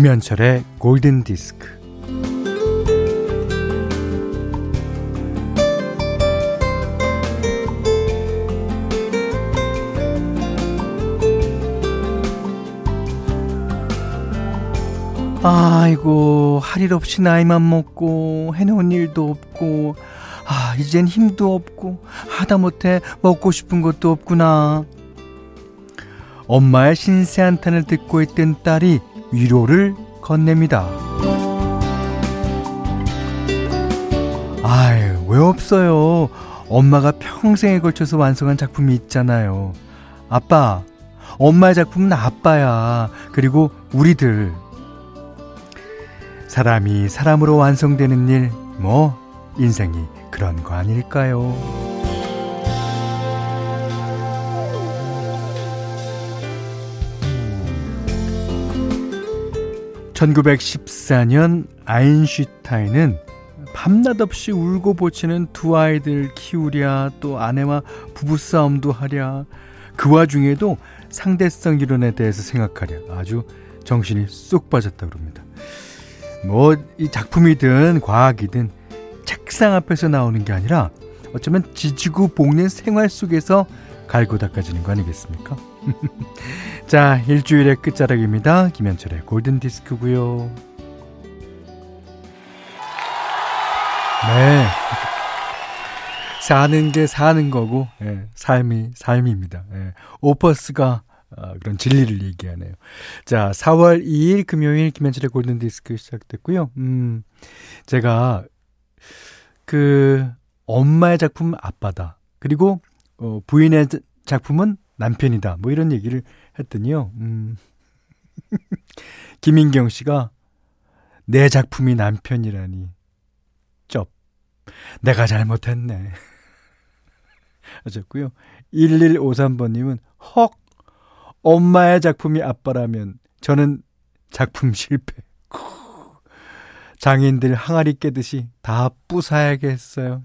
김현철의 골든 디스크. 아이고, 할 일 없이 나이만 먹고, 해놓은 일도 없고, 아, 이젠 힘도 없고, 하다못해 먹고 싶은 것도 없구나. 엄마의 신세 한탄을 듣고 있던 딸이 위로를 건넵니다. 아유, 왜 없어요? 엄마가 평생에 걸쳐서 완성한 작품이 있잖아요. 아빠, 엄마의 작품은 아빠야. 그리고 우리들. 사람이 사람으로 완성되는 일, 뭐, 인생이 그런 거 아닐까요? 1914년 아인슈타인은 밤낮 없이 울고 보치는 두 아이들 키우랴 또 아내와 부부싸움도 하랴 그 와중에도 상대성 이론에 대해서 생각하랴 아주 정신이 쏙 빠졌다 그럽니다. 뭐 이 작품이든 과학이든 책상 앞에서 나오는 게 아니라 어쩌면 지지고 볶는 생활 속에서 갈고 닦아지는 거 아니겠습니까? 자, 일주일의 끝자락입니다. 김현철의 골든 디스크고요. 네. 사는 게 사는 거고, 예, 삶이 삶입니다. 예, 오퍼스가 어, 그런 진리를 얘기하네요. 자, 4월 2일 금요일 김현철의 골든 디스크 시작됐고요. 음, 제가 그 엄마의 작품 아빠다. 그리고 어, 부인의 작품은 남편이다. 뭐 이런 얘기를 했더니요. 음. 김인경 씨가 내 작품이 남편이라니. 쩝. 내가 잘못했네. 하셨고요. 1153번님은 헉! 엄마의 작품이 아빠라면 저는 작품 실패. 장인들 항아리 깨듯이 다 부사야겠어요.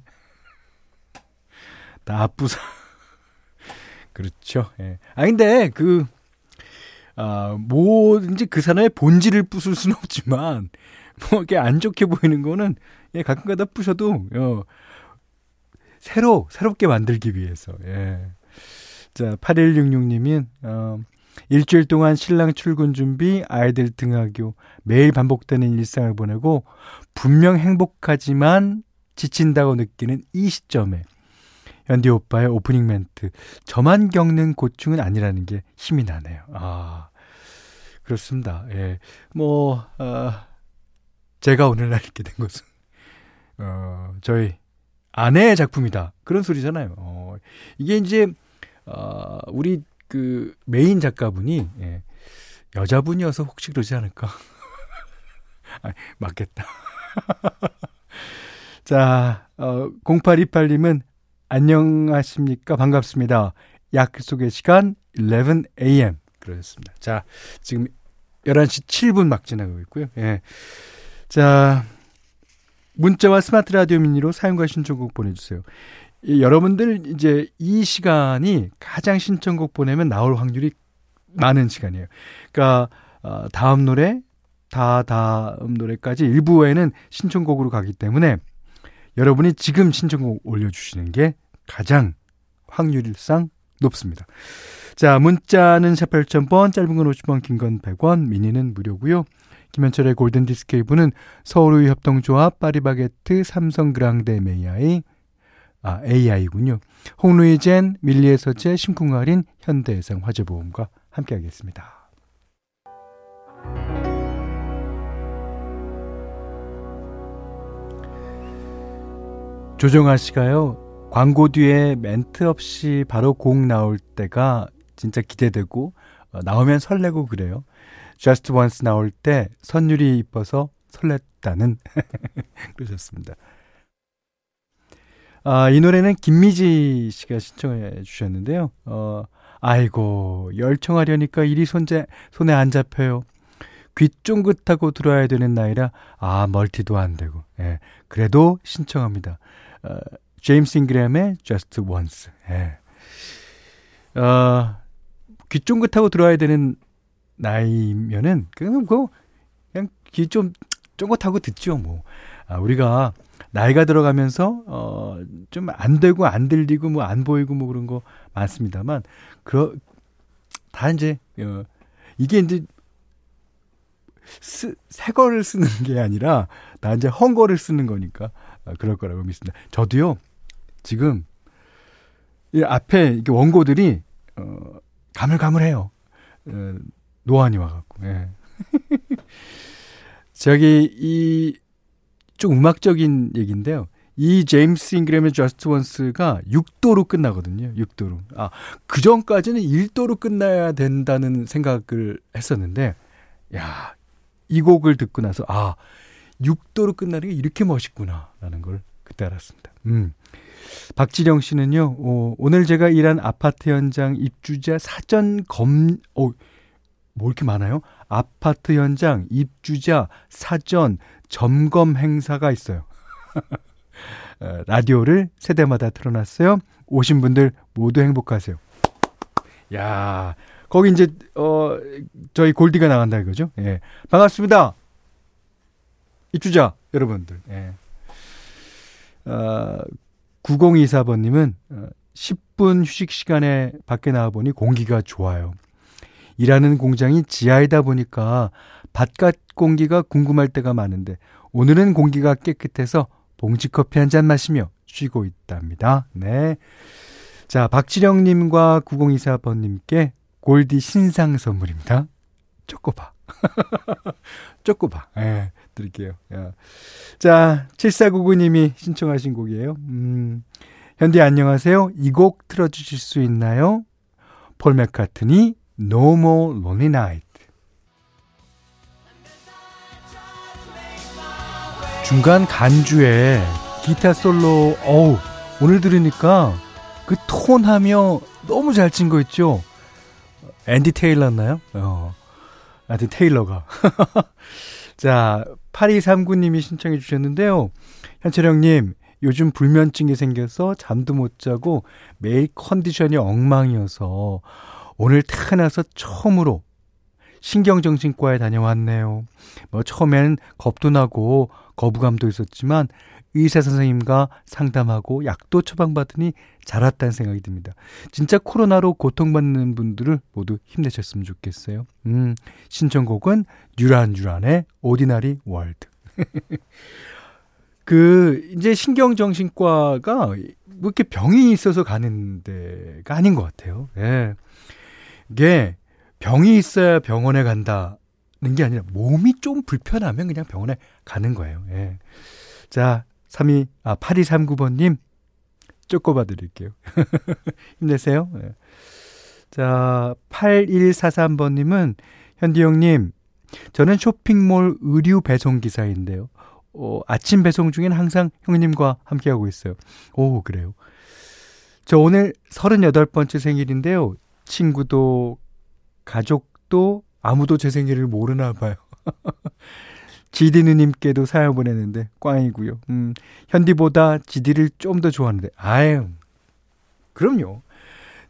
다 부사. 그렇죠. 예. 아 근데 그 아, 뭐든지 그 사람의 본질을 부술 수는 없지만 뭐 이렇게 안 좋게 보이는 거는 예, 가끔가다 부셔도 어, 새로 새롭게 만들기 위해서. 예. 자, 8166님인 어 일주일 동안 신랑 출근 준비, 아이들 등하교, 매일 반복되는 일상을 보내고 분명 행복하지만 지친다고 느끼는 이 시점에 연디 오빠의 오프닝 멘트. 저만 겪는 고충은 아니라는 게 힘이 나네요. 아, 그렇습니다. 예. 뭐, 어, 제가 오늘날 이렇게 된 것은, 어, 저희 아내의 작품이다. 그런 소리잖아요. 어, 이게 이제, 어, 우리 그 메인 작가분이, 예, 여자분이어서 혹시 그러지 않을까? 아, 맞겠다. 자, 어, 0828님은 안녕하십니까? 반갑습니다. 약속의 시간 11am. 그렇습니다. 자, 지금 11시 7분 막 지나고 있고요. 예. 자, 문자와 스마트 라디오 미니로 사용과 신청곡 보내주세요. 이, 여러분들 이제 이 시간이 가장 신청곡 보내면 나올 확률이 많은 시간이에요. 그러니까 어, 다음 노래, 다 다음 노래까지 일부에는 신청곡으로 가기 때문에 여러분이 지금 신청곡 올려주시는 게 가장 확률상 높습니다. 자, 문자는 샵 8000번, 짧은 건 50원, 긴 건 100원, 미니는 무료고요. 김현철의 골든 디스크 이브는 서울의 협동조합, 파리바게트, 삼성 그랑데 메이아이, 아, AI군요. 홍루이젠, 밀리에서제, 심쿵할인, 현대해상 화재보험과 함께하겠습니다. 조정아 씨가요. 광고 뒤에 멘트 없이 바로 곡 나올 때가 진짜 기대되고 어, 나오면 설레고 그래요. Just Once 나올 때 선율이 이뻐서 설렜다는 그러셨습니다. 아, 이 노래는 김미지 씨가 신청해 주셨는데요. 어, 아이고, 열청하려니까 일이 손재, 손에 안 잡혀요. 귀 쫑긋하고 들어야 되는 나이라, 아, 멀티도 안 되고, 예. 그래도 신청합니다. 어, 제임스 잉그램의 Just Once. 예. 어, 귀 쫑긋하고 들어야 되는 나이면은, 그냥 그, 귀좀 쫑긋하고 듣죠, 뭐. 아, 우리가 나이가 들어가면서, 어, 좀 안 되고 안 들리고 뭐 안 보이고 뭐 그런 거 많습니다만, 그러, 다 이제, 어, 이게 이제, 쓰, 새 거를 쓰는 게 아니라, 다 이제 헝 거를 쓰는 거니까, 어, 그럴 거라고 믿습니다. 저도요, 지금, 이 앞에 이게 원고들이, 어, 가물가물해요. 어, 노안이 와갖고, 예. 저기, 이, 좀 음악적인 얘기인데요. 이 제임스 잉그램의 Just Once가 6도로 끝나거든요. 6도로. 아, 그 전까지는 1도로 끝나야 된다는 생각을 했었는데, 야, 이 곡을 듣고 나서, 아, 6도로 끝나는 게 이렇게 멋있구나. 라는 걸 그때 알았습니다. 음. 박지령 씨는요, 오, 오늘 제가 일한 아파트 현장 입주자 사전 검, 오, 뭐 이렇게 많아요? 아파트 현장 입주자 사전 점검 행사가 있어요. 어, 라디오를 세대마다 틀어놨어요. 오신 분들 모두 행복하세요. 야, 거기 이제 어 저희 골디가 나간다 이거죠. 예. 반갑습니다. 입주자 여러분들. 예. 어, 9024번님은 10분 휴식 시간에 밖에 나와 보니 공기가 좋아요. 일하는 공장이 지하이다 보니까 바깥 공기가 궁금할 때가 많은데 오늘은 공기가 깨끗해서 봉지 커피 한 잔 마시며 쉬고 있답니다. 네. 자, 박지령님과 9024번님께 골디 신상 선물입니다. 쪼꼬바. 쪼꼬바. 예, 네, 드릴게요. 야. 자, 7499님이 신청하신 곡이에요. 음, 현디 안녕하세요. 이 곡 틀어주실 수 있나요? 폴 맥카트니, No More Lonely Night. 중간 간주에 기타 솔로, 어우, 오늘 들으니까 그 톤하며 너무 잘 친 거 있죠? 앤디 테일러였나요? 어. 하여튼 테일러가. 자, 8239님이 신청해 주셨는데요. 현철형님, 요즘 불면증이 생겨서 잠도 못 자고 매일 컨디션이 엉망이어서 오늘 태어나서 처음으로 신경정신과에 다녀왔네요. 뭐 처음엔 겁도 나고 거부감도 있었지만 의사 선생님과 상담하고 약도 처방받으니 잘 왔다는 생각이 듭니다. 진짜 코로나로 고통받는 분들을 모두 힘내셨으면 좋겠어요. 음, 신청곡은 뉴란뉴란의 오디나리 월드. 그 이제 신경정신과가 뭐 이렇게 병이 있어서 가는 데가 아닌 것 같아요. 예. 이게 병이 있어야 병원에 간다는 게 아니라 몸이 좀 불편하면 그냥 병원에 가는 거예요. 예. 자, 32, 아, 8239번님, 쪼꼬봐 드릴게요. 힘내세요. 예. 자, 8143번님은, 현디 형님, 저는 쇼핑몰 의류 배송 기사인데요. 어, 아침 배송 중엔 항상 형님과 함께하고 있어요. 오, 그래요. 저 오늘 38번째 생일인데요. 친구도, 가족도 아무도 제 생일을 모르나 봐요. 지디 누님께도 사연 보내는데 꽝이고요. 음, 현디보다 지디를 좀 더 좋아하는데 아유 그럼요.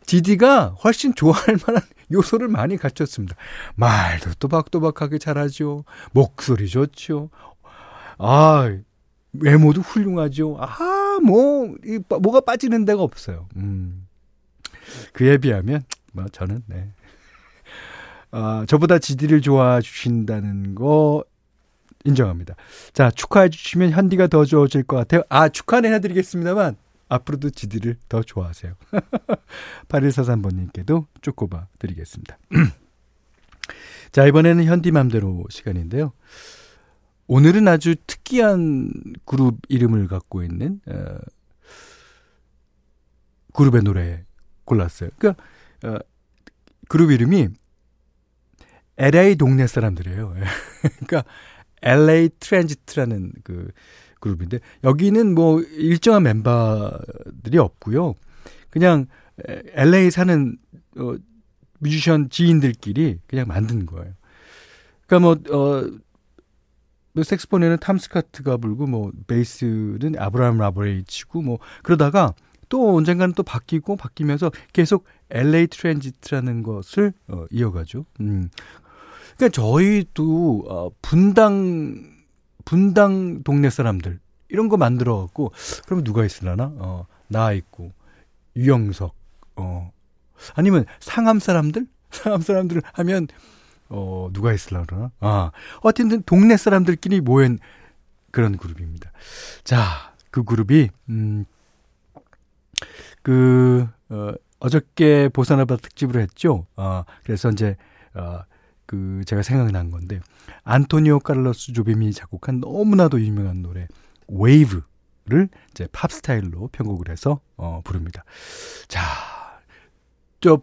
지디가 훨씬 좋아할 만한 요소를 많이 갖췄습니다. 말도 또박또박하게 잘하죠. 목소리 좋죠. 아 외모도 훌륭하죠. 아, 뭐, 이, 뭐가 빠지는 데가 없어요. 음. 그에 비하면, 뭐, 저는, 네. 아, 저보다 지디를 좋아해 주신다는 거 인정합니다. 자, 축하해 주시면 현디가 더 좋아질 것 같아요. 아, 축하는 해드리겠습니다만, 앞으로도 지디를 더 좋아하세요. 8143번님께도 쪼꼬바 드리겠습니다. 자, 이번에는 현디맘대로 시간인데요. 오늘은 아주 특이한 그룹 이름을 갖고 있는, 어, 그룹의 노래 골랐어요. 그러니까, 어, 그룹 이름이 LA 동네 사람들이에요. 그러니까 LA Transit라는 그 그룹인데 여기는 뭐 일정한 멤버들이 없고요. 그냥 LA 사는 어 뮤지션 지인들끼리 그냥 만든 거예요. 그러니까 뭐 어, 뭐 탐 스카트가 불고 뭐 베이스는 아브라함 라보리엘이 치고 뭐 그러다가 또 언젠가는 또 바뀌고 바뀌면서 계속 LA Transit라는 것을 어, 이어가죠. 음. 그러니까 저희도 어, 분당 분당 동네 사람들 이런 거 만들어 갖고 그럼 누가 있으려나? 어, 나 있고 유영석 어 아니면 상암 사람들? 상암 사람들 하면 어 누가 있으려나? 그러나? 아, 어쨌든 동네 사람들끼리 모인 그런 그룹입니다. 자, 그 그룹이 음 그, 어, 어저께 보사노바 특집으로 했죠. 어, 그래서 이제, 어, 그, 제가 생각난 건데, 안토니오 카를로스 조빔이 작곡한 너무나도 유명한 노래, 웨이브를 이제 팝 스타일로 편곡을 해서, 어, 부릅니다. 자, 저,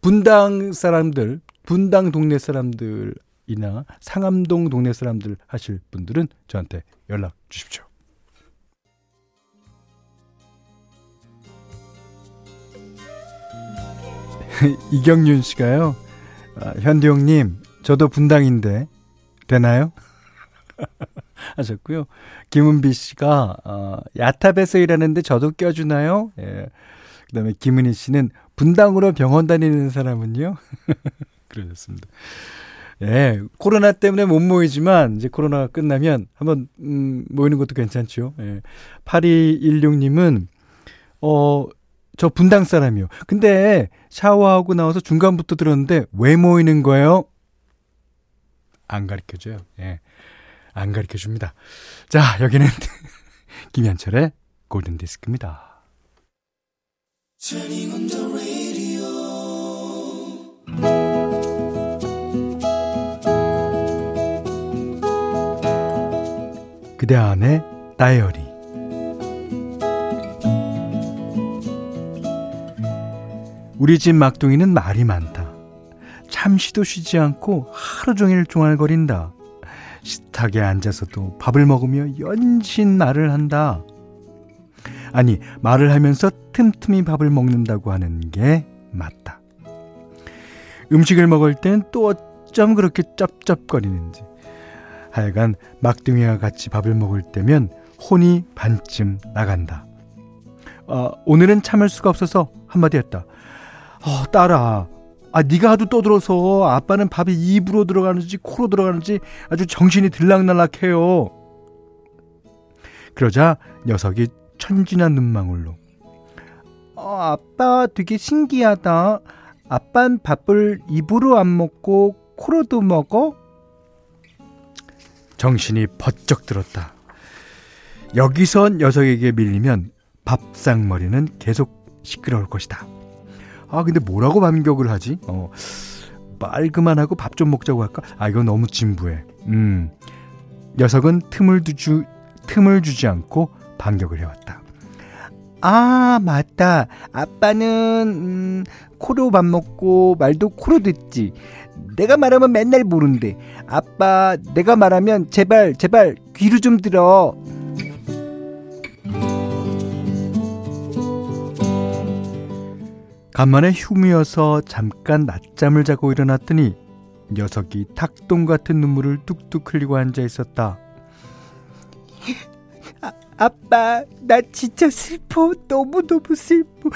분당 사람들, 분당 동네 사람들이나 상암동 동네 사람들 하실 분들은 저한테 연락 주십시오. 이경윤 씨가요. 아, 현대용님, 저도 분당인데 되나요? 하셨고요. 김은비 씨가 어, 야탑에서 일하는데 저도 껴주나요? 예. 그다음에 김은희 씨는 분당으로 병원 다니는 사람은요? 그러셨습니다. 예, 코로나 때문에 못 모이지만 이제 코로나가 끝나면 한번 음, 모이는 것도 괜찮죠. 예. 8216님은 어, 저 분당 사람이요. 근데 샤워하고 나와서 중간부터 들었는데 왜 모이는 거예요? 안 가르쳐 줘요. 예. 안 가르쳐 줍니다. 자, 여기는 김현철의 골든 디스크입니다. 그대 안의 다이어리 우리 집 막둥이는 말이 많다. 잠시도 쉬지 않고 하루 종일 종알거린다. 식탁에 앉아서도 밥을 먹으며 연신 말을 한다. 아니, 말을 하면서 틈틈이 밥을 먹는다고 하는 게 맞다. 음식을 먹을 땐 또 어쩜 그렇게 쩝쩝거리는지. 하여간 막둥이와 같이 밥을 먹을 때면 혼이 반쯤 나간다. 아, 오늘은 참을 수가 없어서 한마디 했다. 어, 딸아. 아, 네가 하도 떠들어서 아빠는 밥이 입으로 들어가는지 코로 들어가는지 아주 정신이 들락날락해요. 그러자 녀석이 천진한 눈망울로 어, 아빠 되게 신기하다. 아빤 밥을 입으로 안 먹고 코로도 먹어? 정신이 번쩍 들었다. 여기서 녀석에게 밀리면 밥상머리는 계속 시끄러울 것이다. 아 근데 뭐라고 반격을 하지? 어 빨그만 하고 밥 좀 먹자고 할까? 아 이건 너무 진부해. 음 녀석은 틈을 두주 틈을 주지 않고 반격을 해왔다. 아 맞다. 아빠는 음, 코로 밥 먹고 말도 코로 듣지. 내가 말하면 맨날 모른대. 아빠 내가 말하면 제발 제발 귀로 좀 들어. 간만에 흉이어서 잠깐 낮잠을 자고 일어났더니 녀석이 탁동 같은 눈물을 뚝뚝 흘리고 앉아 있었다. 아, 아빠, 나 진짜 슬퍼. 너무너무 슬퍼.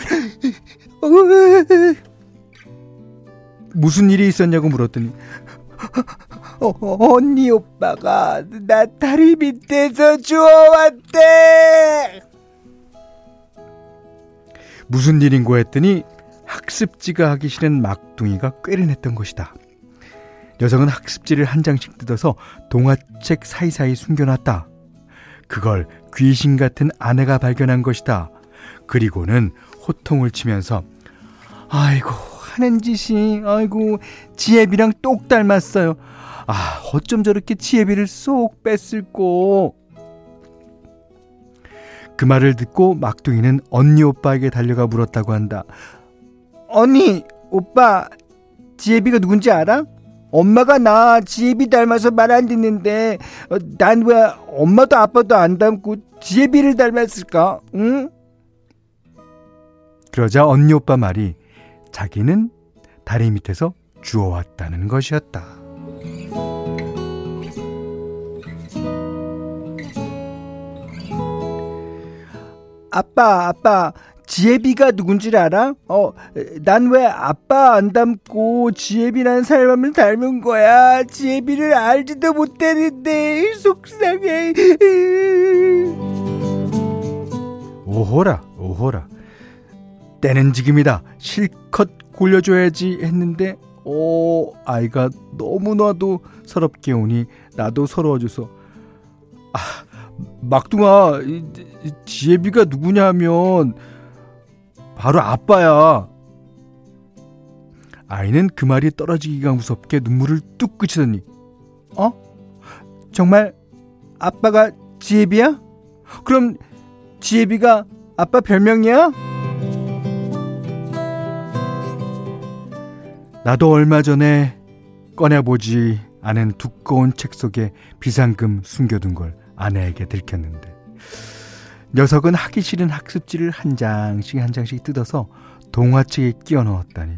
무슨 일이 있었냐고 물었더니 어, 언니 오빠가 나 다리 밑에서 주워왔대. 무슨 일인고 했더니 학습지가 하기 싫은 막둥이가 꾀를 냈던 것이다. 녀석은 학습지를 한 장씩 뜯어서 동화책 사이사이 숨겨놨다. 그걸 귀신 같은 아내가 발견한 것이다. 그리고는 호통을 치면서 아이고 하는 짓이 아이고 지혜비랑 똑 닮았어요. 아 어쩜 저렇게 지혜비를 쏙 뺐을꼬. 그 말을 듣고 막둥이는 언니 오빠에게 달려가 물었다고 한다. 언니, 오빠, 지혜비가 누군지 알아? 엄마가 나 지혜비 닮아서 말 안 듣는데 어, 난왜 엄마도 아빠도 안 닮고 지혜비를 닮았을까? 응? 그러자 언니 오빠 말이 자기는 다리 밑에서 주워왔다는 것이었다. 아빠, 아빠, 지혜비가 누군지 알아? 어, 난 왜 아빠 안 닮고 지혜비라는 사람을 닮은 거야? 지혜비를 알지도 못했는데 속상해. 오호라, 오호라. 때는 지금이다. 실컷 골려줘야지 했는데, 오, 아이가 너무나도 서럽게 오니 나도 서러워져서, 아, 막둥아, 지혜비가 누구냐면, 바로 아빠야. 아이는 그 말이 떨어지기가 무섭게 눈물을 뚝 그치더니, 어? 정말 아빠가 지혜비야? 그럼 지혜비가 아빠 별명이야? 나도 얼마 전에 꺼내보지 않은 두꺼운 책 속에 비상금 숨겨둔 걸 아내에게 들켰는데 녀석은 하기 싫은 학습지를 한 장씩 한 장씩 뜯어서 동화책에 끼워 넣었다니.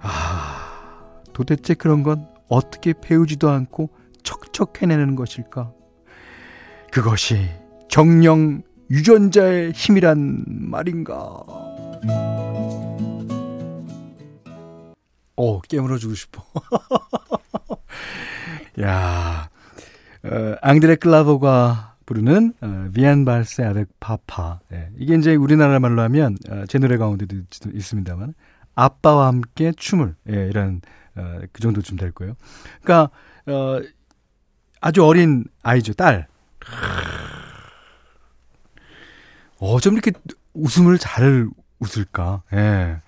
아, 도대체 그런 건 어떻게 배우지도 않고 척척 해내는 것일까? 그것이 정령 유전자의 힘이란 말인가? 어, 깨물어 주고 싶어. 야, 어, 앙드레 클라버가 부르는 어, 비안 발세 아벡 파파. 예, 이게 이제 우리나라 말로 하면 어, 제 노래 가운데도 있습니다만 아빠와 함께 춤을 예, 이런 어, 그 정도쯤 될 거예요. 그러니까 어, 아주 어린 아이죠, 딸. 어쩜 이렇게 웃음을 잘 웃을까? 예.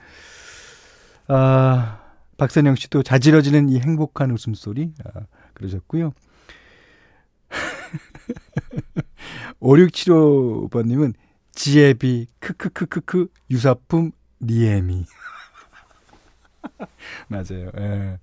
아, 박선영 씨도 자지러지는 이 행복한 웃음소리 아, 그러셨고요. 5675번님은 지혜비, 크크크크크, 유사품, 니에미. 맞아요. 예.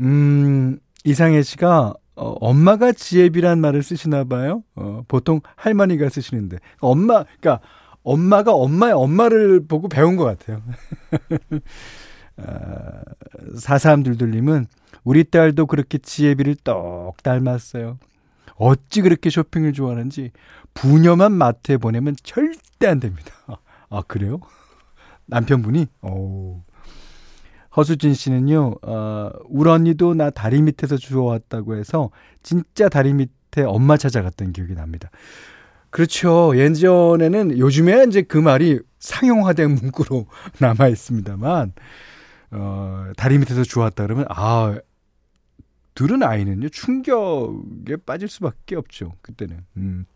음, 이상혜 씨가, 어, 엄마가 지혜비란 말을 쓰시나 봐요. 어, 보통 할머니가 쓰시는데. 엄마, 그니까, 엄마가 엄마의 엄마를 보고 배운 것 같아요. 아, 4322님은, 우리 딸도 그렇게 지혜비를 똑 닮았어요. 어찌 그렇게 쇼핑을 좋아하는지 부녀만 마트에 보내면 절대 안 됩니다. 아, 그래요? 남편분이? 오. 허수진 씨는요, 어, 우리 언니도 나 다리 밑에서 주워왔다고 해서 진짜 다리 밑에 엄마 찾아갔던 기억이 납니다. 그렇죠. 예전에는 요즘에 이제 그 말이 상용화된 문구로 남아 있습니다만, 어, 다리 밑에서 주워왔다 그러면, 아, 들은 아이는요, 충격에 빠질 수밖에 없죠. 그때는. 음.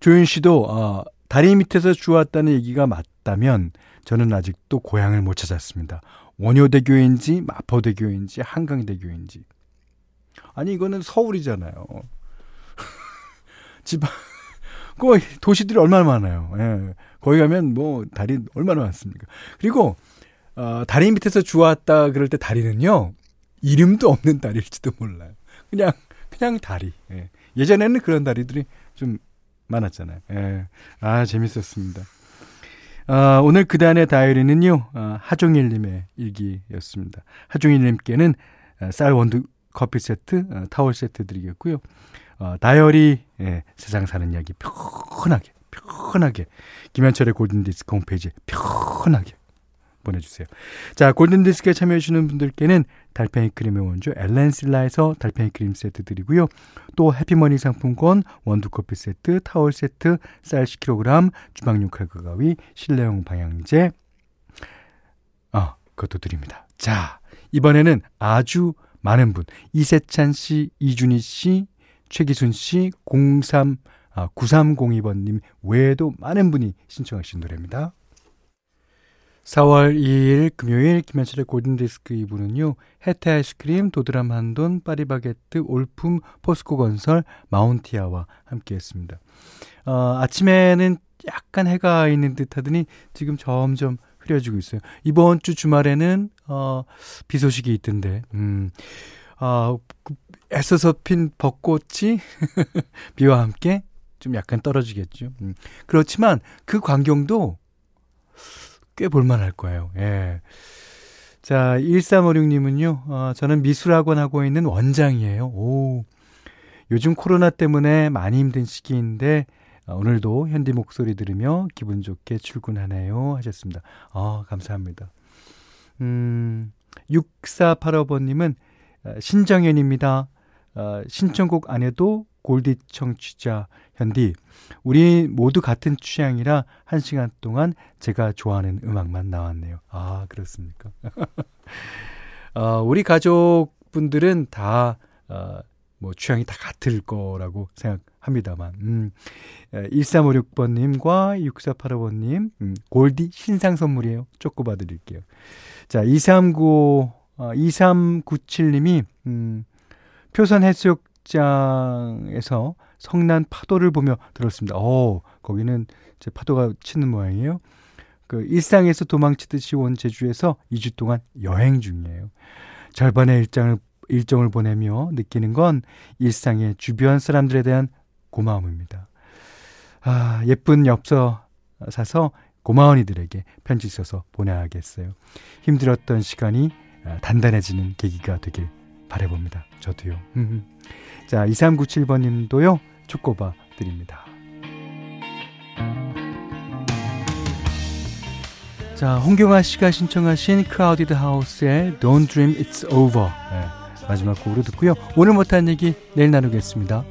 조윤 씨도, 어, 다리 밑에서 주웠다는 얘기가 맞다면, 저는 아직도 고향을 못 찾았습니다. 원효대교인지, 마포대교인지, 한강대교인지. 아니, 이거는 서울이잖아요. 지방, 그 도시들이 얼마나 많아요. 예. 거기 가면 뭐, 다리 얼마나 많습니까? 그리고, 어, 다리 밑에서 주웠다 그럴 때 다리는요, 이름도 없는 다리일지도 몰라요. 그냥 그냥 다리. 예. 예전에는 그런 다리들이 좀 많았잖아요. 예. 아 재밌었습니다. 아, 오늘 그단의 다이어리는요 아, 하종일님의 일기였습니다. 하종일님께는 아, 쌀 원두 커피 세트, 아, 타월 세트 드리겠고요. 어, 다이어리 예, 세상 사는 이야기 편하게 편하게 김현철의 골든디스크 홈페이지 편하게 보내주세요. 자, 골든디스크에 참여해주시는 분들께는 달팽이 크림의 원조 엘렌실라에서 달팽이 크림 세트 드리고요. 또 해피머니 상품권, 원두커피 세트, 타월 세트, 쌀 10kg, 주방용 칼과 가위, 실내용 방향제, 아, 그것도 드립니다. 자, 이번에는 아주 많은 분, 이세찬 씨, 이준희 씨, 최기순 씨, 03, 아, 9302번님 외에도 많은 분이 신청하신 노래입니다. 4월 2일 금요일 김현철의 골든디스크 2부는요. 해태 아이스크림, 도드람 한돈, 파리바게트, 올품, 포스코 건설, 마운티아와 함께했습니다. 어, 아침에는 약간 해가 있는 듯 하더니 지금 점점 흐려지고 있어요. 이번 주 주말에는 어, 비 소식이 있던데. 음. 아, 그 애써서 핀 벚꽃이 비와 함께 좀 약간 떨어지겠죠. 음. 그렇지만 그 광경도 꽤 볼만할 거예요. 예. 자, 1356님은요, 어, 저는 미술학원 하고 있는 원장이에요. 오. 요즘 코로나 때문에 많이 힘든 시기인데, 아, 오늘도 현디 목소리 들으며 기분 좋게 출근하네요. 하셨습니다. 아, 감사합니다. 음, 6485번님은 아, 신정현입니다. 아, 신청곡 안 해도 골디 청취자 현디. 우리 모두 같은 취향이라 한 시간 동안 제가 좋아하는 음악만 나왔네요. 아, 그렇습니까? 어, 우리 가족분들은 다, 어, 뭐, 취향이 다 같을 거라고 생각합니다만, 음, 1356번님과 6485번님, 음, 골디 신상 선물이에요. 쪼꼬봐 드릴게요. 자, 239, 어, 2397님이, 음, 표선 해수욕장에서 성난 파도를 보며 들었습니다. 어, 거기는 제 파도가 치는 모양이에요. 그 일상에서 도망치듯이 온 제주에서 2주 동안 여행 중이에요. 절반의 일정을 일정을 보내며 느끼는 건 일상의 주변 사람들에 대한 고마움입니다. 아, 예쁜 엽서 사서 고마운 이들에게 편지 써서 보내야겠어요. 힘들었던 시간이 아, 단단해지는 계기가 되길 바래봅니다. 저도요. 자, 2397번 님도요. 축고바 드립니다. 자, 홍경아 씨가 신청하신 크라우디드 하우스의 Don't Dream It's Over 네, 마지막 곡으로 듣고요. 오늘 못한 얘기 내일 나누겠습니다.